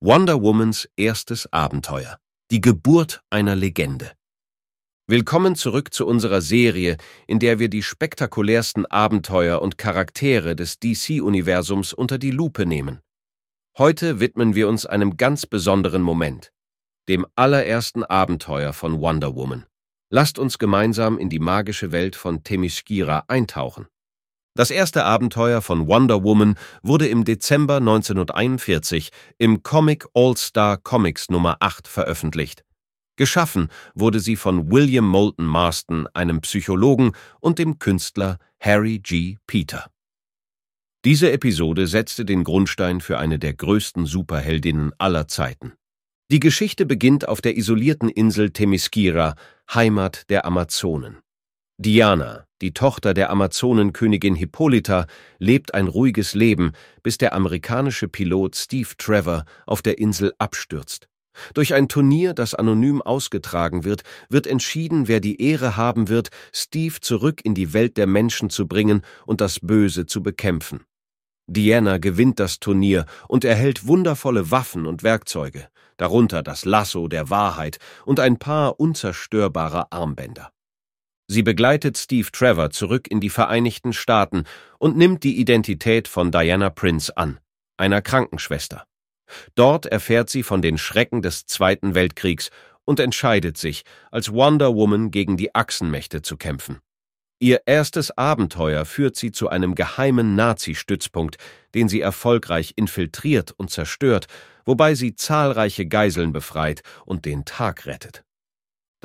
Wonder Womans erstes Abenteuer. Die Geburt einer Legende. Willkommen zurück zu unserer Serie, in der wir die spektakulärsten Abenteuer und Charaktere des DC-Universums unter die Lupe nehmen. Heute widmen wir uns einem ganz besonderen Moment, dem allerersten Abenteuer von Wonder Woman. Lasst uns gemeinsam in die magische Welt von Themyscira eintauchen. Das erste Abenteuer von Wonder Woman wurde im Dezember 1941 im Comic All-Star Comics Nummer 8 veröffentlicht. Geschaffen wurde sie von William Moulton Marston, einem Psychologen, und dem Künstler Harry G. Peter. Diese Episode setzte den Grundstein für eine der größten Superheldinnen aller Zeiten. Die Geschichte beginnt auf der isolierten Insel Themyscira, Heimat der Amazonen. Diana, die Tochter der Amazonenkönigin Hippolyta, lebt ein ruhiges Leben, bis der amerikanische Pilot Steve Trevor auf der Insel abstürzt. Durch ein Turnier, das anonym ausgetragen wird, wird entschieden, wer die Ehre haben wird, Steve zurück in die Welt der Menschen zu bringen und das Böse zu bekämpfen. Diana gewinnt das Turnier und erhält wundervolle Waffen und Werkzeuge, darunter das Lasso der Wahrheit und ein paar unzerstörbare Armbänder. Sie begleitet Steve Trevor zurück in die Vereinigten Staaten und nimmt die Identität von Diana Prince an, einer Krankenschwester. Dort erfährt sie von den Schrecken des Zweiten Weltkriegs und entscheidet sich, als Wonder Woman gegen die Achsenmächte zu kämpfen. Ihr erstes Abenteuer führt sie zu einem geheimen Nazi-Stützpunkt, den sie erfolgreich infiltriert und zerstört, wobei sie zahlreiche Geiseln befreit und den Tag rettet.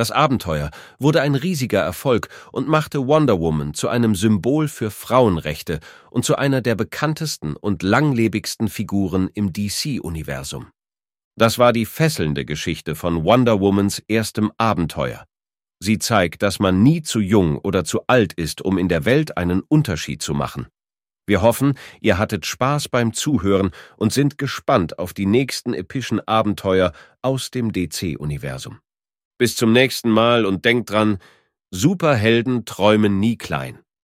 Das Abenteuer wurde ein riesiger Erfolg und machte Wonder Woman zu einem Symbol für Frauenrechte und zu einer der bekanntesten und langlebigsten Figuren im DC-Universum. Das war die fesselnde Geschichte von Wonder Womans erstem Abenteuer. Sie zeigt, dass man nie zu jung oder zu alt ist, um in der Welt einen Unterschied zu machen. Wir hoffen, ihr hattet Spaß beim Zuhören und sind gespannt auf die nächsten epischen Abenteuer aus dem DC-Universum. Bis zum nächsten Mal und denkt dran, Superhelden träumen nie klein.